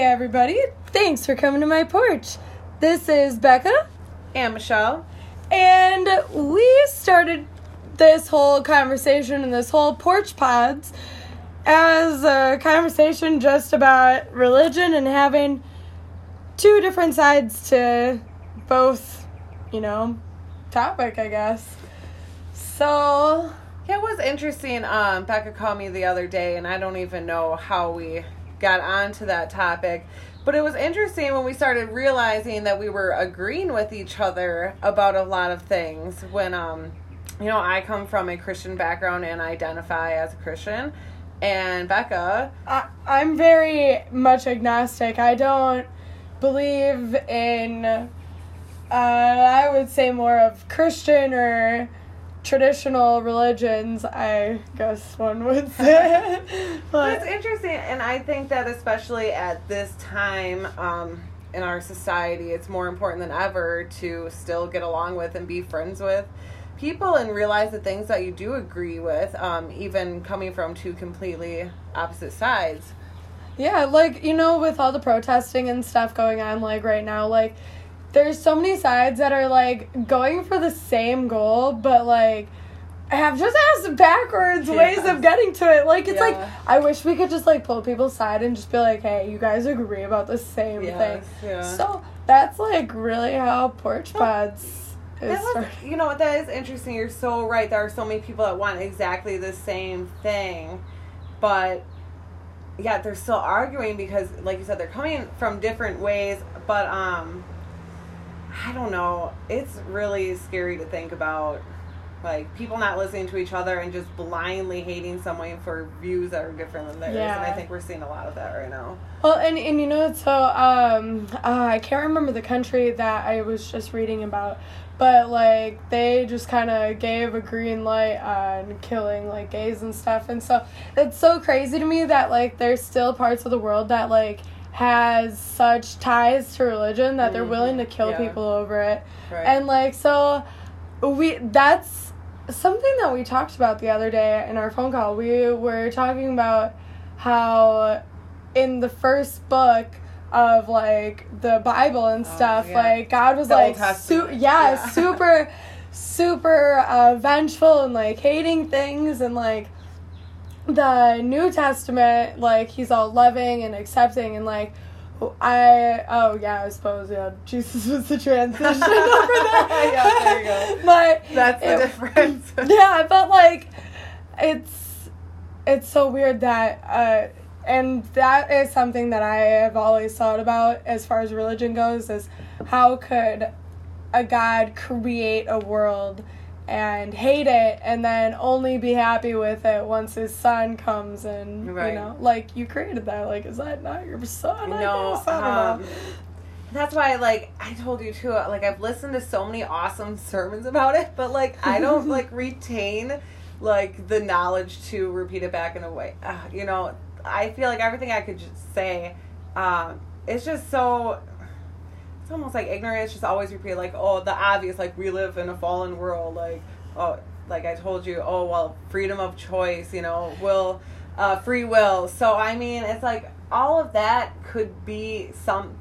everybody. Thanks for coming to my porch. This is Becca, And Michelle. and we started this whole conversation and this whole porch pods as a conversation just about religion and having two different sides to both, you know, topic, I guess. So, Yeah, it was interesting. Um, Becca called me the other day, and I don't even know how we got onto that topic. But it was interesting when we started realizing that we were agreeing with each other about a lot of things. When, um, you know, I come from a Christian background and identify as a Christian. And Becca, I, I'm very much agnostic. I don't believe in, uh, I would say more of Christian or traditional religions, I guess one would say. But it's interesting, and I think that especially at this time um, in our society, it's more important than ever to still get along with and be friends with people and realize the things that you do agree with, um, even coming from two completely opposite sides. yeah, like, you know, with all the protesting and stuff going on, like, right now, like, there's so many sides that are, like, going for the same goal, but, like, have just asked backwards ways of getting to it. Like, it's like, I wish we could just, like, pull people's side and just be like, hey, you guys agree about the same Yes, thing. yeah. So, that's, like, really how Porch Pods is was, you know what? That is interesting. You're so right. There are so many people that want exactly the same thing, but yeah, they're still arguing because, like you said, they're coming from different ways. But um, I don't know. It's really scary to think about, like people not listening to each other and just blindly hating someone for views that are different than theirs. And I think we're seeing a lot of that right now. Well, and, and you know, so um, uh, I can't remember the country that I was just reading about, but like they just kind of gave a green light on killing like gays and stuff, and so it's so crazy to me that like there's still parts of the world that like has such ties to religion that they're Mhm. willing to kill Yeah. people over it, Right. and like so we that's something that we talked about the other day in our phone call. We were talking about how in the first book of like the Bible and Oh, stuff, yeah. like God was The like su- yeah, Yeah. super super uh, vengeful and like hating things and like the New Testament, like he's all loving and accepting and like I oh yeah, I suppose yeah, Jesus was the transition over there. Yeah, there you go. But That's the it- difference. yeah, but like it's it's so weird that uh and that is something that I have always thought about as far as religion goes is how could a god create a world and hate it and then only be happy with it once his son comes and Right. you know like you created that like is that not your son No, um, that's why like I told you too. Like I've listened to so many awesome sermons about it, but like I don't like retain like the knowledge to repeat it back in a way. Uh, you know, I feel like everything I could just say, um, it's just so. It's almost like ignorance just always repeat like, oh, the obvious. Like we live in a fallen world. Like oh, like I told you. Oh well, freedom of choice. You know, will, uh, free will. So I mean, it's like all of that could be some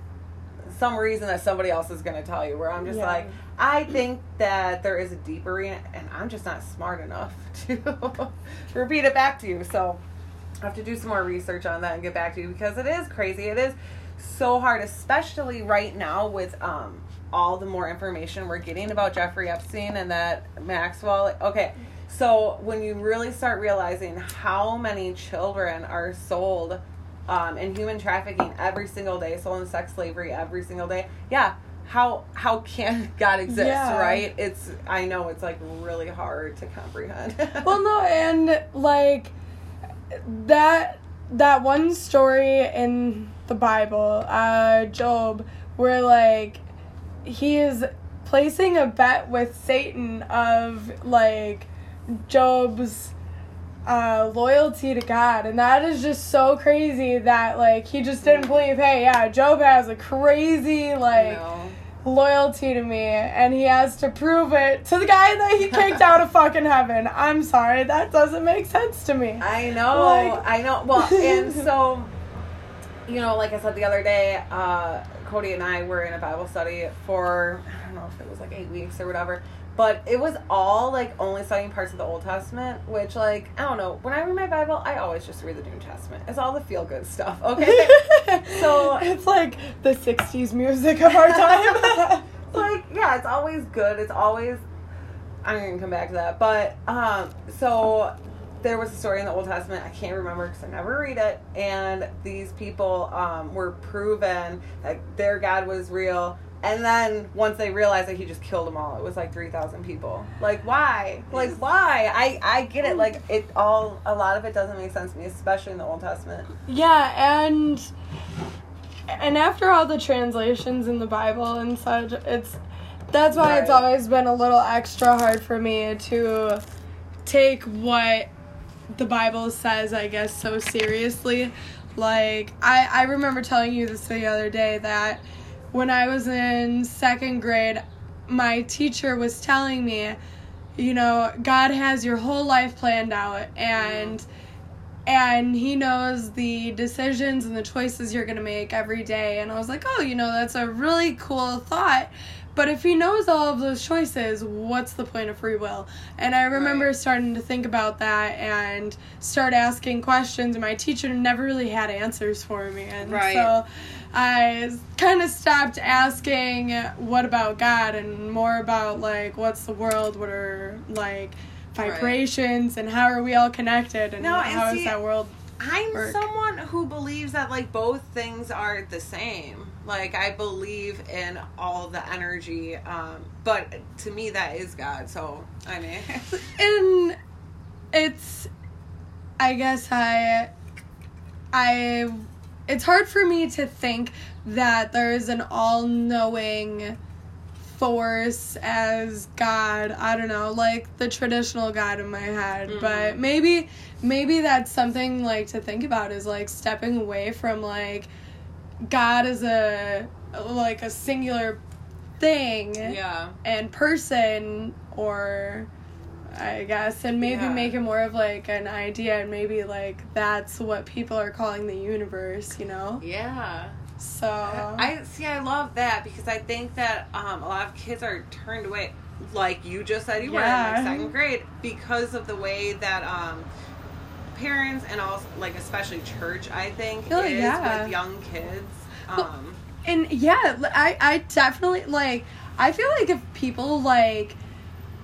some reason that somebody else is going to tell you where i'm just Yeah. like i think that there is a deeper reason and i'm just not smart enough to repeat it back to you so i have to do some more research on that and get back to you because it is crazy it is so hard especially right now with um all the more information we're getting about jeffrey epstein and that maxwell okay so when you really start realizing how many children are sold um, and human trafficking every single day, sold in sex slavery every single day. Yeah, how how can God exist, Yeah. right? It's I know it's like really hard to comprehend. well no and like that that one story in the bible uh job where like he is placing a bet with satan of like job's uh loyalty to god and that is just so crazy that like he just didn't believe hey yeah job has a crazy like No. loyalty to me and he has to prove it to the guy that he kicked out of fucking heaven. I'm sorry, that doesn't make sense to me. I know, Like- I know. Well, and so you know, like I said the other day, uh, Cody and I were in a Bible study for I don't know if it was like eight weeks or whatever. But it was all like only studying parts of the Old Testament, which like I don't know. When I read my Bible, I always just read the New Testament. It's all the feel good stuff. Okay, so it's like the '60s music of our time. like yeah, it's always good. It's always I'm gonna come back to that, but um, so there was a story in the Old Testament. I can't remember because I never read it. And these people um, were proven that their God was real. And then once they realized that he just killed them all, it was like three thousand people. Like why? Like why? I I get it. Like it all. A lot of it doesn't make sense to me, especially in the Old Testament. Yeah, and and after all the translations in the Bible and such, it's that's why it's always been a little extra hard for me to take what the Bible says, I guess, so seriously. Like I I remember telling you this the other day that when I was in second grade, my teacher was telling me, you know, God has your whole life planned out and and he knows the decisions and the choices you're going to make every day and I was like, "Oh, you know, that's a really cool thought." But if he knows all of those choices, what's the point of free will? And I remember Right. starting to think about that and start asking questions and my teacher never really had answers for me. And Right. so I kind of stopped asking what about God and more about like what's the world, what are like vibrations and how are we all connected and No, how is see, that world I'm work. someone who believes that like both things are the same. Like I believe in all the energy, um, but to me that is God. So I mean, and it's i guess i i it's hard for me to think that there's an all-knowing force as god i don't know like the traditional god in my head Mhm. but maybe maybe that's something like to think about is like stepping away from like god as a like a singular thing yeah, and person or I guess and maybe Yeah. make it more of like an idea and maybe like that's what people are calling the universe, you know? yeah. So I see. I love that because I think that um, a lot of kids are turned away, like you just said you were in like second grade, because of the way that um, parents and also like especially church, I think, Oh, is yeah. with young kids. Um, and yeah, i i definitely like I feel like if people like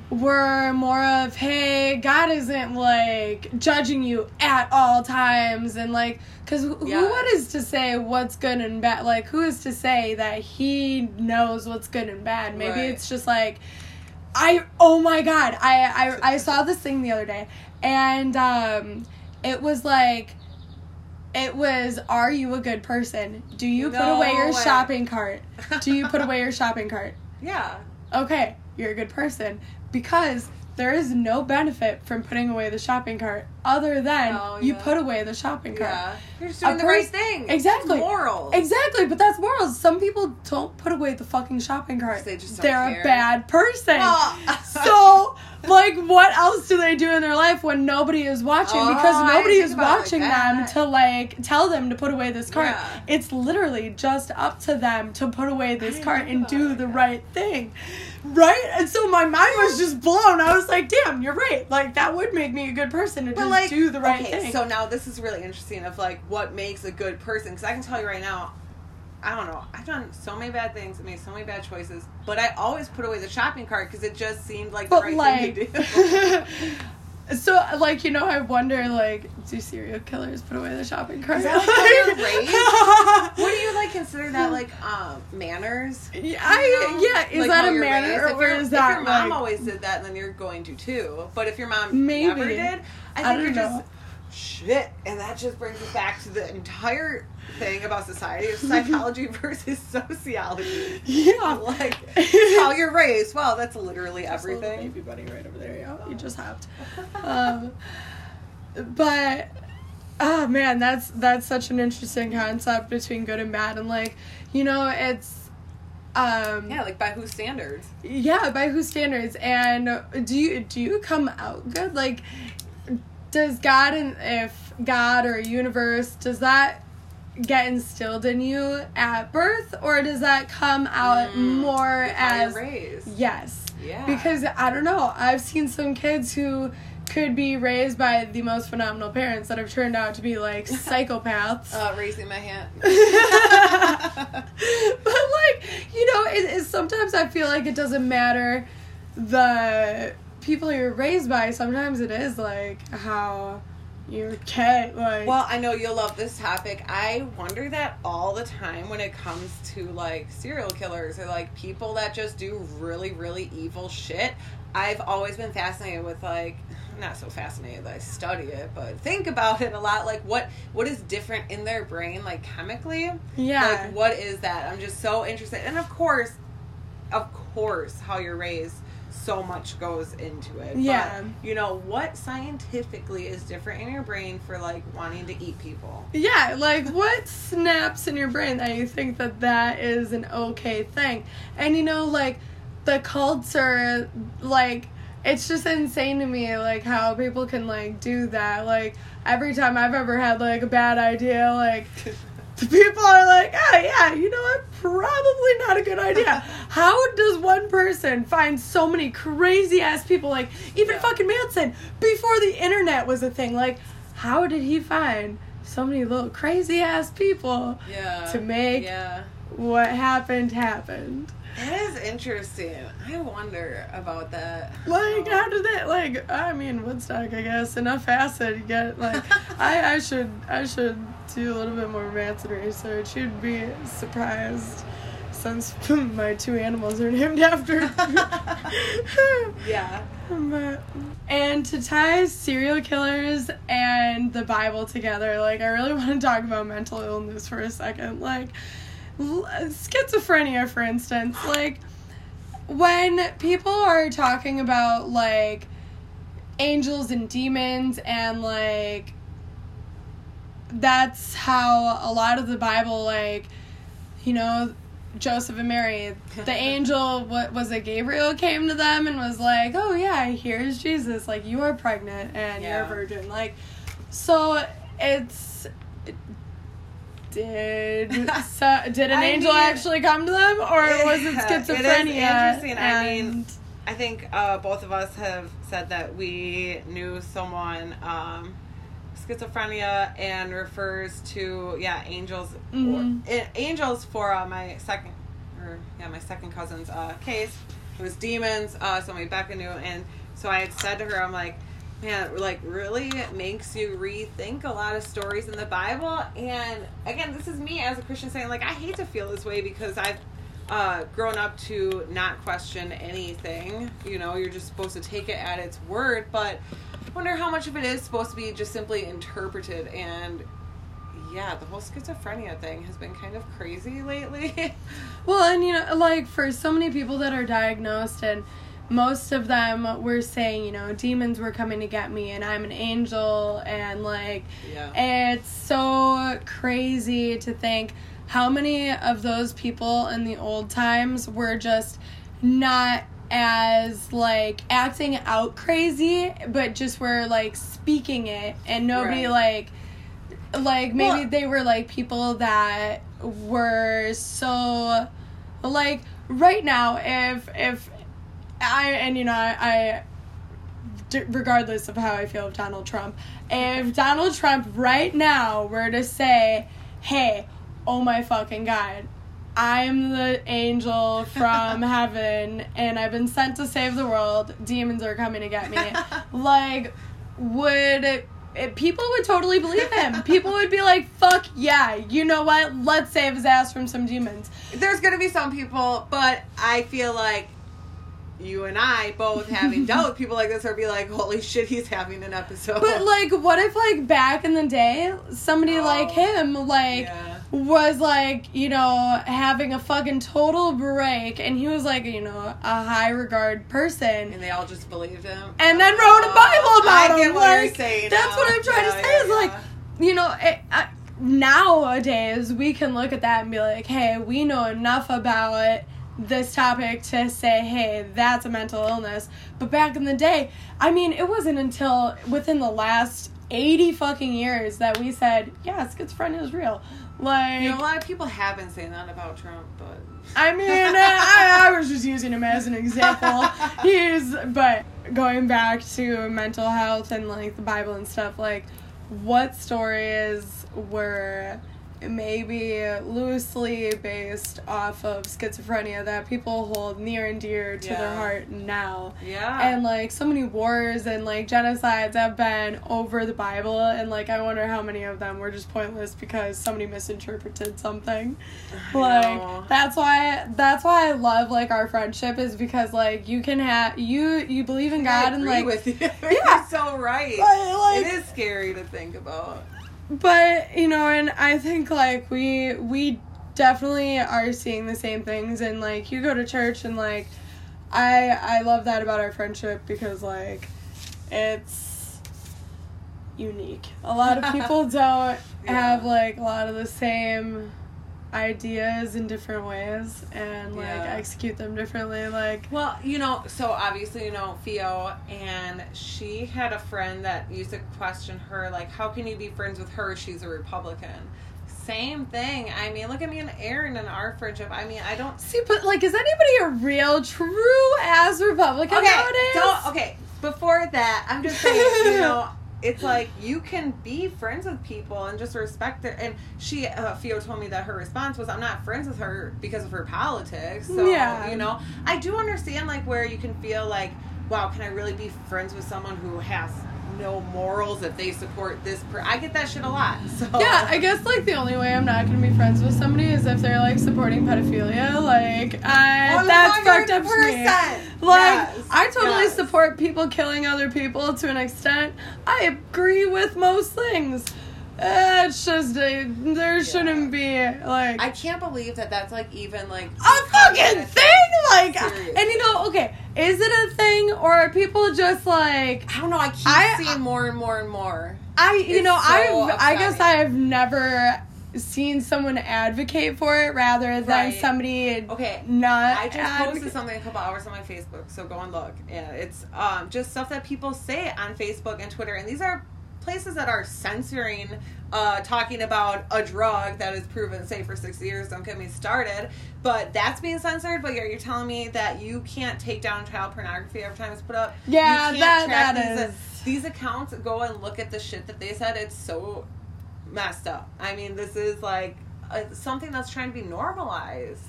were more of hey god isn't like judging you at all times and like because who Yeah. what is to say what's good and bad like who is to say that he knows what's good and bad maybe Right. it's just like i oh my god I, I i saw this thing the other day and um it was like it was are you a good person? Do you put away your way. shopping cart? Do you put away your shopping cart? Yeah. okay, you're a good person. Because there is no benefit from putting away the shopping cart other than Oh, you put away the shopping cart. Yeah, you're just A doing the right thing. Exactly. It's moral. Exactly, but that's morals. Some people don't put away the fucking shopping cart. They just They're care. a bad person. Well- so, like, what else do they do in their life when nobody is watching? Oh, because nobody is it like watching them to like tell them to put away this cart. Yeah. It's literally just up to them to put away this cart and do the that. right thing. Right? And so my mind was just blown. I was like, damn, you're right. Like that would make me a good person to But just like, do the right okay, thing. so now this is really interesting of like what makes a good person because I can tell you right now, I don't know, I've done so many bad things, I made so many bad choices, but I always put away the shopping cart because it just seemed like the right like thing to do. so like you know i wonder like do serial killers put away the shopping cart Is that, like, what do you like consider that like um manners? Yeah, You I, yeah is Like that a manner raised. or if your, is if that your mom like, always did that, then you're going to too. But if your mom Maybe. never did, I think I don't you're know. just shit. And that just brings us back to the entire thing about society of psychology versus sociology. yeah Like how you're raised. Well, that's literally Just everything. baby bunny right over there yeah you just hopped um, but oh man that's that's such an interesting concept between good and bad and like you know it's um Yeah, like by whose standards? Yeah, by whose standards? And do you do you come out good? Like, does God and if God or universe does that get instilled in you at birth or does that come out more how you're as raised. yes Yeah. because i don't know i've seen some kids who could be raised by the most phenomenal parents that have turned out to be like psychopaths uh, raising my hand. but like you know it, it, sometimes i feel like it doesn't matter the people you're raised by sometimes it is like how your kid like Well, I know you'll love this topic. I wonder that all the time when it comes to like serial killers or like people that just do really, really evil shit. I've always been fascinated with like not so fascinated that I study it, but think about it a lot. Like what what is different in their brain, like chemically? yeah Like what is that? I'm just so interested. And of course, of course, how you're raised, so much goes into it. Yeah. But, you know, what scientifically is different in your brain for like wanting to eat people? Yeah, like what snaps in your brain that you think that that is an okay thing? And you know, like the cults are like it's just insane to me like how people can like do that. Like every time I've ever had like a bad idea, like the people are like, oh yeah, you know what? Probably not a good idea. How does one person find so many crazy ass people? Like even Yeah. fucking Manson before the internet was a thing. Like how did he find so many little crazy ass people? Yeah. To make- Yeah. What happened happened. That is interesting. I wonder about that. Like Oh. how did it? Like I mean Woodstock, I guess enough acid. You get like I I should I should do a little bit more Manson research. You'd be surprised since my two animals are named after. yeah. But- and to tie serial killers and the Bible together, like I really want to talk about mental illness for a second. Like l- schizophrenia, for instance, like when people are talking about like angels and demons and like that's how a lot of the Bible like you know Joseph and Mary the angel what was it Gabriel came to them and was like oh yeah here's Jesus. Like you are pregnant and you're a virgin. Like so it's did so, did an angel mean- actually come to them or was it Yeah, it is schizophrenia? interesting. I mean, I think uh, both of us have said that we knew someone um, schizophrenia and refers to yeah angels Mhm. or, eh, angels for uh, my second or yeah my second cousin's uh, case it was demons uh, somebody Becca knew and so I had said to her I'm like man like really makes you rethink a lot of stories in the Bible and again this is me as a Christian saying like I hate to feel this way because I've uh, grown up to not question anything. You know, you're just supposed to take it at its word. But wonder how much of it is supposed to be just simply interpreted. And yeah, the whole schizophrenia thing has been kind of crazy lately. Well, and you know, like for so many people that are diagnosed, and most of them were saying, you know, demons were coming to get me, and I'm an angel, and like, yeah. it's so crazy to think how many of those people in the old times were just not as like acting out crazy, but just were like speaking it, and nobody Right. like like maybe Well- they were like people that were so like right now if if i and you know i, I d- regardless of how i feel of donald trump if donald trump right now were to say hey oh my fucking god i'm the angel from heaven and i've been sent to save the world demons are coming to get me like would it, people would totally believe him people would be like fuck yeah you know what let's save his ass from some demons There's going to be some people, but I feel like you and I both having dealt with people like this are be like, holy shit, he's having an episode. but like what if like back in the day somebody Oh. like him like Yeah. Was like you know having a fucking total break and he was like you know a high regard person and they all just believed him. and then wrote a Bible about I get him. what like, you're saying. That's now. what I'm trying Yeah, to say. yeah, is like, you know, it, uh, nowadays we can look at that and be like, hey, we know enough about this topic to say, hey, that's a mental illness. But back in the day, I mean, it wasn't until within the last 80 fucking years that we said, yeah, schizophrenia is real. Like, You know, a lot of people have been saying that about Trump, but I mean, uh, I, I was just using him as an example. He's, but going back to mental health and like the Bible and stuff, like, what stories were maybe loosely based off of schizophrenia that people hold near and dear to their heart now? yeah. And like so many wars and like genocides have been over the Bible, and like I wonder how many of them were just pointless because somebody misinterpreted something. Like that's why that's why I love like our friendship is because like you can have you you believe in God and like with you. Yeah. You're so right. Like- it is scary to think about. But you know and I think like we we definitely are seeing the same things and like you go to church and like I I love that about our friendship because like it's unique. A lot of people don't have like a lot of the same ideas in different ways and like Yeah. execute them differently like Well, you know, so obviously, you know, Theo, and she had a friend that used to question her, like, how can you be friends with her? She's a Republican. Same thing. I mean, look at me and Aaron and our friendship. I mean, I don't. see but like is anybody a real true ass Republican Okay, nowadays? don't. Okay, before that, I'm just saying, you know, it's like you can be friends with people and just respect their. And she, uh, Theo, told me that her response was, "I'm not friends with her because of her politics." So Yeah. you know, I do understand like where you can feel like, wow, can I really be friends with someone who has no morals if they support this? Per- I get that shit a lot. So Yeah, I guess like the only way I'm not gonna be friends with somebody is if they're like supporting pedophilia. Like, I that's fucked up to me. Like, Yes, I totally yes. support people killing other people to an extent. I agree with most things. Uh, it's just uh, there shouldn't be like I can't believe that that's like even like a fucking thing. Like, Serious. and you know, okay, is it a thing or are people just like I don't know. I keep I- seeing more and more and more. I? You It's know, so I've I guess. I've never seen someone advocate for it rather than Right. somebody Okay. not. I just advocate- posted something a couple hours on my Facebook, so go and look. Yeah, it's um, just stuff that people say on Facebook and Twitter, and these are places that are censoring, uh, talking about a drug that is proven safe for six years. Don't get me started, but that's being censored. But you're, you're telling me that you can't take down child pornography every time it's put up. Yeah, that- that these, is- these accounts. Go and look at the shit that they said. It's so messed up. I mean, this is like. Uh, something that's trying to be normalized.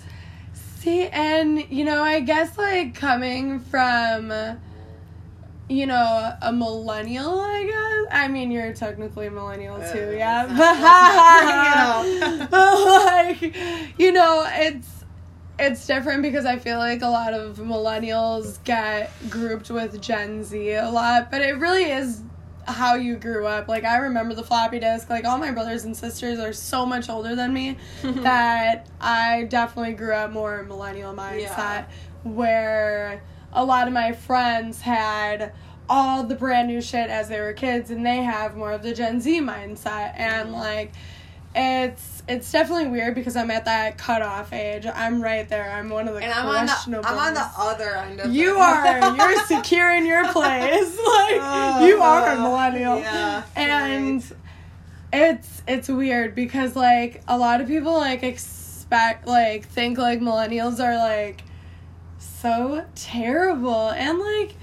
See, and you know, I guess like coming from, you know, a millennial, I guess. I mean, you're technically a millennial Uh, too, yeah. let's not- let's not bring it up. but like, you know, it's it's different because I feel like a lot of millennials get grouped with Gen Z a lot, but it really is how you grew up. Like I remember the floppy disk. Like all my brothers and sisters are so much older than me that I definitely grew up more millennial mindset Yeah. where a lot of my friends had all the brand new shit as they were kids and they have more of the Gen Z mindset and mm-hmm. like it's it's definitely weird because I'm at that cutoff age. I'm right there. I'm one of the And I'm on the. I'm on the other end of You are. You're secure in your place. Like Oh, you are a millennial. Yeah. And right. it's it's weird because like a lot of people like expect like think like millennials are like so terrible and like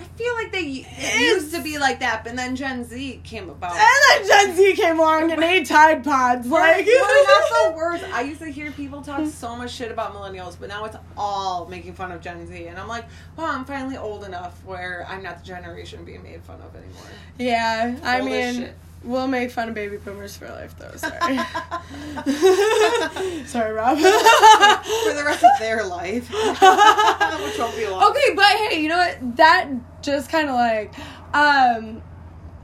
I feel like they it used to be like that, but then Gen Z came about. and then Gen Z came along and ate Tide Pods like We're not the worst. I used to hear people talk so much shit about millennials, but now it's all making fun of Gen Z, and I'm like, well, I'm finally old enough where I'm not the generation being made fun of anymore. Yeah, I mean. We'll make fun of baby boomers for life though, sorry. sorry, Rob. For the rest of their life, which won't be long. Okay, but hey, you know what? That just kind of like, um,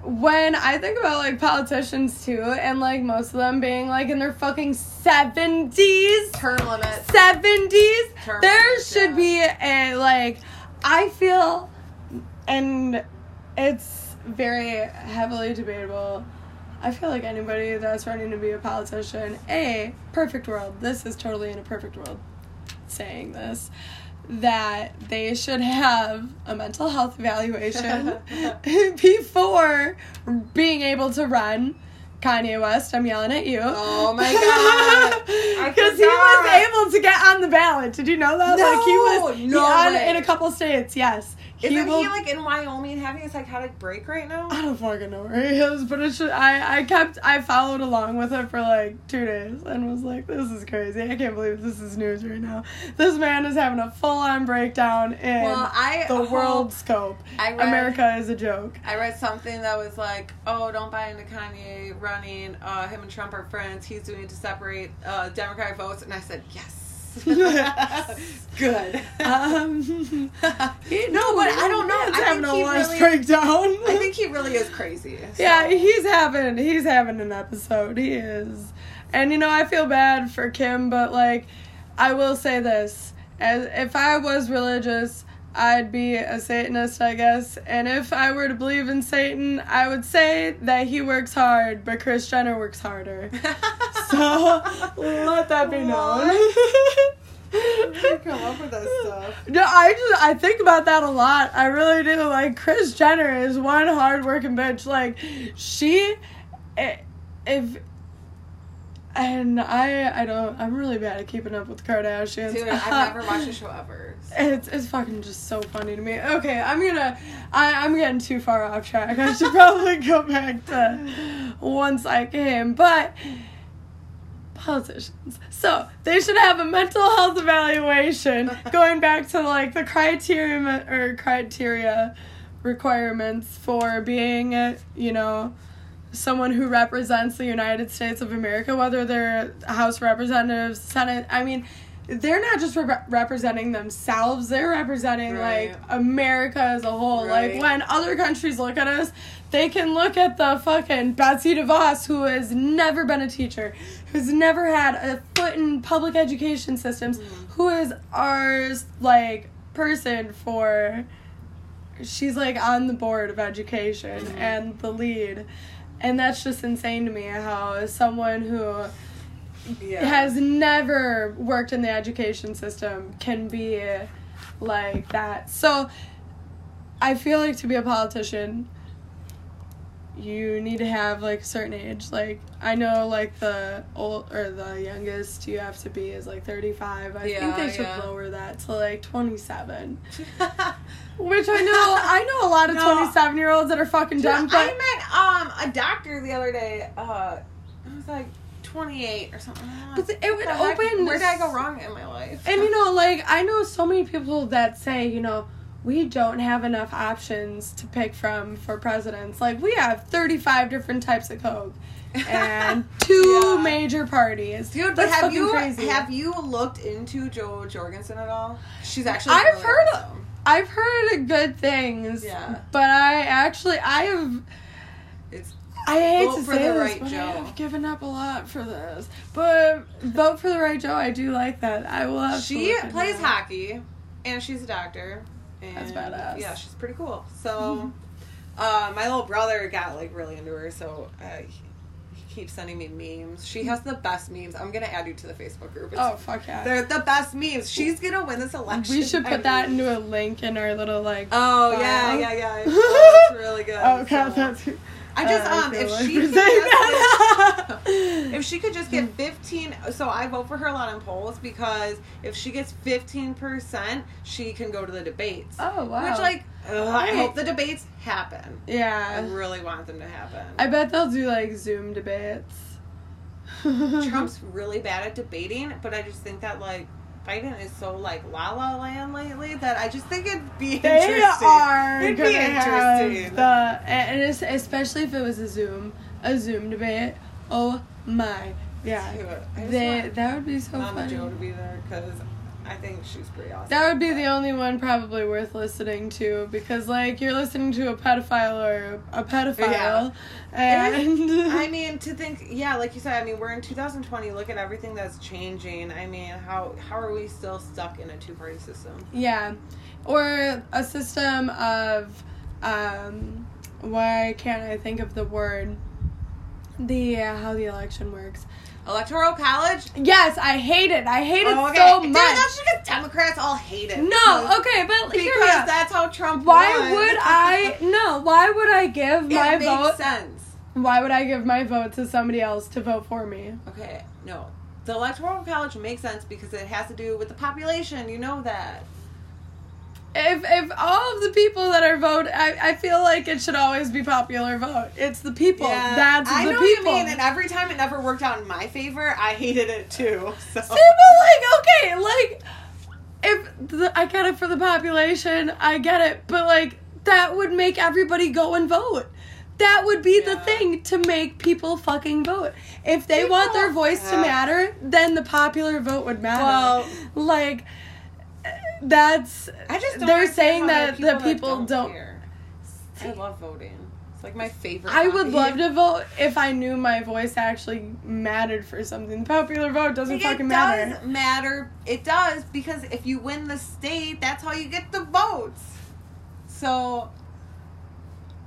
when I think about like politicians too, and like most of them being like in their fucking seventies, Term limits. seventies, there should yeah. be a like. I feel, and it's very heavily debatable. I feel like anybody that's running to be a politician, a perfect world. This is totally in a perfect world. Saying this, that they should have a mental health evaluation before being able to run Kanye West, I'm yelling at you. Oh my God. Because he was able to get on the ballot. Did you know that? like he was No, he on in a couple states. Yes, Isn't he, will- like in Wyoming having a psychotic break right now? I don't fucking know where he is, but it's just, I I kept I followed along with it for like two days and was like, this is crazy. I can't believe this is news right now. This man is having a full on breakdown in Well, I the world scope. I read- America is a joke. I read something that was like, "Oh, don't buy into Kanye running. Uh, him and Trump are friends. He's doing it to separate uh, Democratic votes." And I said, "Yes, good." Um, No, but I don't know. He's I having a really- breakdown. I think he really is crazy. so- Yeah, he's having he's having an episode. He is. And you know, I feel bad for Kim, but like I will say this. As if I was religious, I'd be a Satanist, I guess. And if I were to believe in Satan, I would say that he works hard, but Kris Jenner works harder. So let that be known. Where do you come up with that stuff? No, I just I think about that a lot. I really do. Like Kris Jenner is one hardworking bitch. Like she, if, and I I don't. I'm really bad at keeping up with the Kardashians. Dude, I've never watched a show ever. It's it's fucking just so funny to me. Okay, I'm gonna I I'm getting too far off track. I should probably go back to once I came, but politicians. So they should have a mental health evaluation going back to like the criteria or criteria requirements for being you know someone who represents the United States of America, whether they're House Representatives, Senate. I mean, they're not just re- representing themselves; they're representing Right. like America as a whole. Right. Like when other countries look at us, they can look at the fucking Betsy DeVos, who has never been a teacher, who's never had a foot in public education systems, who is ours like person for she's like on the board of education Mm-hmm. and the lead and that's just insane to me how someone who Yeah. has never worked in the education system can be like that so i feel like to be a politician you need to have like a certain age like i know like the old or the youngest you have to be is like 35 i think they should yeah. lower that to like 27 which I know, I know a lot of No. twenty-seven year olds that are fucking dumb. But I met um a doctor the other day. Uh, I was like 28 or something. But it would the heck? open Where did I go wrong in my life? and you know, like I know so many people that say, you know, we don't have enough options to pick from for presidents. Like we have thirty-five different types of coke and two Yeah. major parties. Dude, but That's have you crazy. have you looked into Jo Jorgensen at all? She's actually. I've really heard awesome. I've heard good things. Yeah. But I actually I have It's I hate Vote to for say the this, right but Joe. I've given up a lot for this. But vote for the right Joe. I do like that. I will she plays hockey, and she's a doctor. And That's badass. Yeah, she's pretty cool. So, uh, my little brother got like really into her, so uh, he, he keeps sending me memes. She has the best memes. I'm gonna add you to the Facebook group. It's, Oh fuck yeah! they're the best memes. She's gonna win this election. we should I put that mean. into a link in our little like. Oh yeah, yeah, yeah. Oh, it's really good. Oh god, So- that's. I just uh, um if she for could saying just that. if she could just get mm. 15 so i vote for her a lot in polls because if she gets 15% she can go to the debates oh wow. which like ugh, i hope the debates happen Yeah. i really want them to happen I bet they'll do like Zoom debates. trump's really bad at debating but i just think that like biden is so like la la land lately that i just think it'd be They interesting are it'd be interesting the and especially if it was a Zoom a Zoom debate. Oh my yeah, Dude, I just they, that would be so mama funny. joe to be there because i think she's pretty awesome That would be the only one probably worth listening to because like you're listening to a pedophile or a pedophile, Yeah. and I mean, to think, yeah, like you said, I mean, we're in 2020. Look at everything that's changing. I mean, how how are we still stuck in a two party system? yeah, or a system of um, why can't I think of the word? The uh, how the election works. Electoral college. Yes, I hate it. I hate it Oh, so Dude, much. that's because Democrats all hate it. no, okay, but because that's how Trump. Why won. would I? No, why would I give It my makes vote? sense. Why would I give my vote to somebody else to vote for me? Okay, no. The electoral college makes sense because it has to do with the population. You know that. If if all of the people that are vote, I, I feel like it should always be popular vote. It's the people. That's I the know people. what you mean, and every time it never worked out in my favor, I hated it too. So. See, but like, okay, like, if the, I get it for the population, I get it, but like, that would make everybody go and vote. That would be the thing to make people fucking vote. If they People- want their voice to matter, then the popular vote would matter. Well- like, that's. I just don't they're saying how there are that the people don't. care. I love voting. It's like my favorite. I would love to vote if I knew my voice actually mattered for something. The popular vote doesn't Like, fucking it matter. does matter. It does because if you win the state, that's how you get the votes. So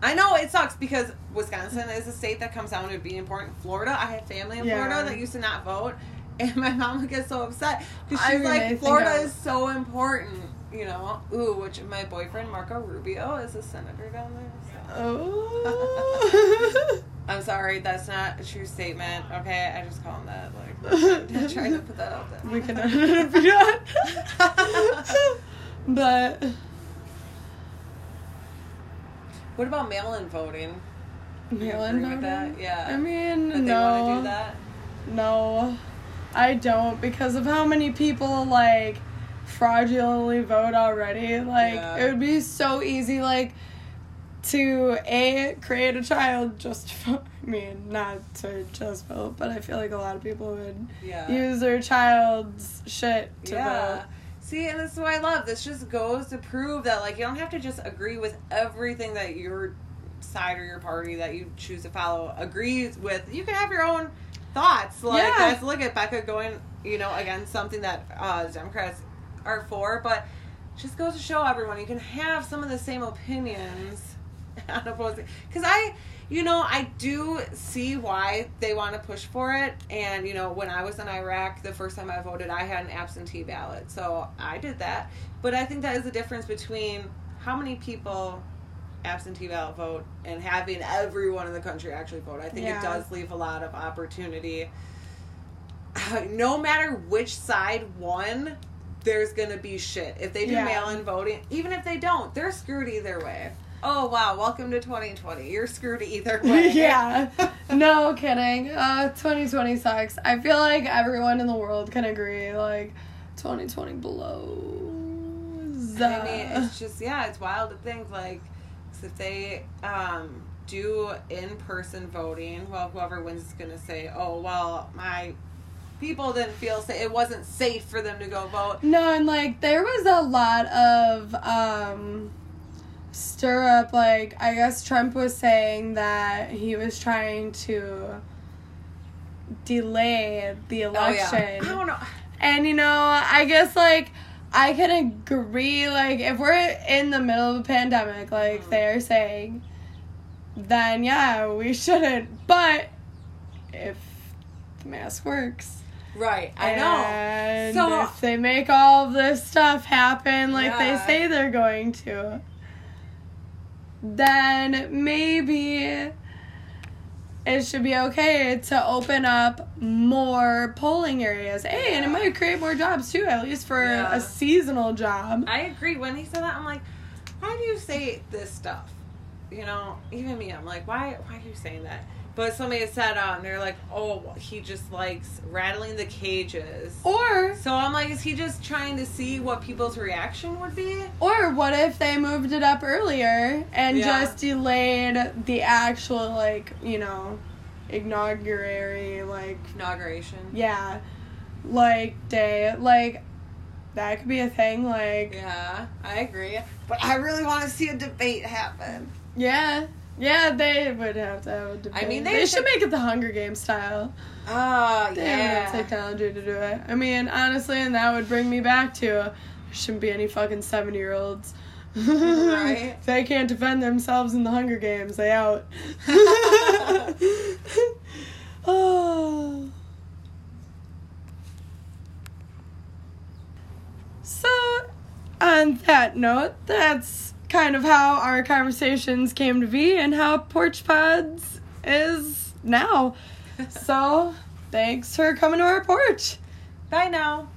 I know it sucks because Wisconsin is a state that comes down to being important. Florida, I have family in Yeah. Florida that used to not vote, and my mom would get so upset because she's like, Florida is so important. You know, ooh, which my boyfriend Marco Rubio is a senator down there. So. Oh. I'm sorry, that's not a true statement. Okay, I just call him that. Like, I'm trying to put that out there. we can edit it if you want. but What about mail-in voting? mail-in voting. that? Yeah. I mean, But they no, want to do that. no, I don't because of how many people like fraudulently vote already. Like Yeah. it would be so easy, like to a create a child just. For, I mean, not to just vote, but I feel like a lot of people would Yeah. use their child's shit to yeah. vote. See, and this is what I love. This just goes to prove that like you don't have to just agree with everything that your side or your party that you choose to follow agrees with. You can have your own thoughts. Like Yeah. guys, look at Becca going, you know, against something that uh, Democrats are for, but just goes to show everyone you can have some of the same opinions on opposing. Because I, you know, I do see why they want to push for it. And you know, when I was in Iraq, the first time I voted, I had an absentee ballot, so I did that. But I think that is the difference between how many people absentee ballot vote and having everyone in the country actually vote. I think Yeah. it does leave a lot of opportunity. No matter which side won, there's gonna be shit. If they do Yeah. mail in voting, even if they don't, they're screwed either way. Oh wow, welcome to 2020. You're screwed either way. yeah. No kidding. Uh 2020 sucks. I feel like everyone in the world can agree like 2020 blows. I mean, it's just yeah, it's wild to think like if they um, do in person voting, well, whoever wins is gonna say, oh well, my people didn't feel safe. It wasn't safe for them to go vote. No, and like there was a lot of um stir up like I guess Trump was saying that he was trying to delay the election. Oh, yeah. I don't know. And you know, I guess like I can agree like if we're in the middle of a pandemic like Mhm. they're saying then yeah, we shouldn't. But if the mask works Right, I know. and So- if they make all this stuff happen like they say they're going to, then maybe it should be okay to open up more polling areas. Hey, and it might create more jobs too, at least for Yeah. a seasonal job. I agree. When he said that, I'm like, why do you say this stuff? You know, even me, I'm like, why? Why are you saying that? But somebody said, um, they're like, oh, he just likes rattling the cages. Or So I'm like, is he just trying to see what people's reaction would be? or what if they moved it up earlier and Yeah. just delayed the actual like, you know, inauguratory like Inauguration. yeah, like day like that could be a thing like Yeah, I agree. But I really want to see a debate happen. yeah. Yeah, they would have to have a debate. I mean, they, they should should- make it the Hunger Games style. Oh, They have enough technology to do it. I mean, honestly, and that would bring me back to there shouldn't be any fucking seventy year olds. Right. if they can't defend themselves in the Hunger Games, they out. oh. So, on that note, that's kind of how our conversations came to be and how Porch Pods is now. so, thanks for coming to our porch. Bye now.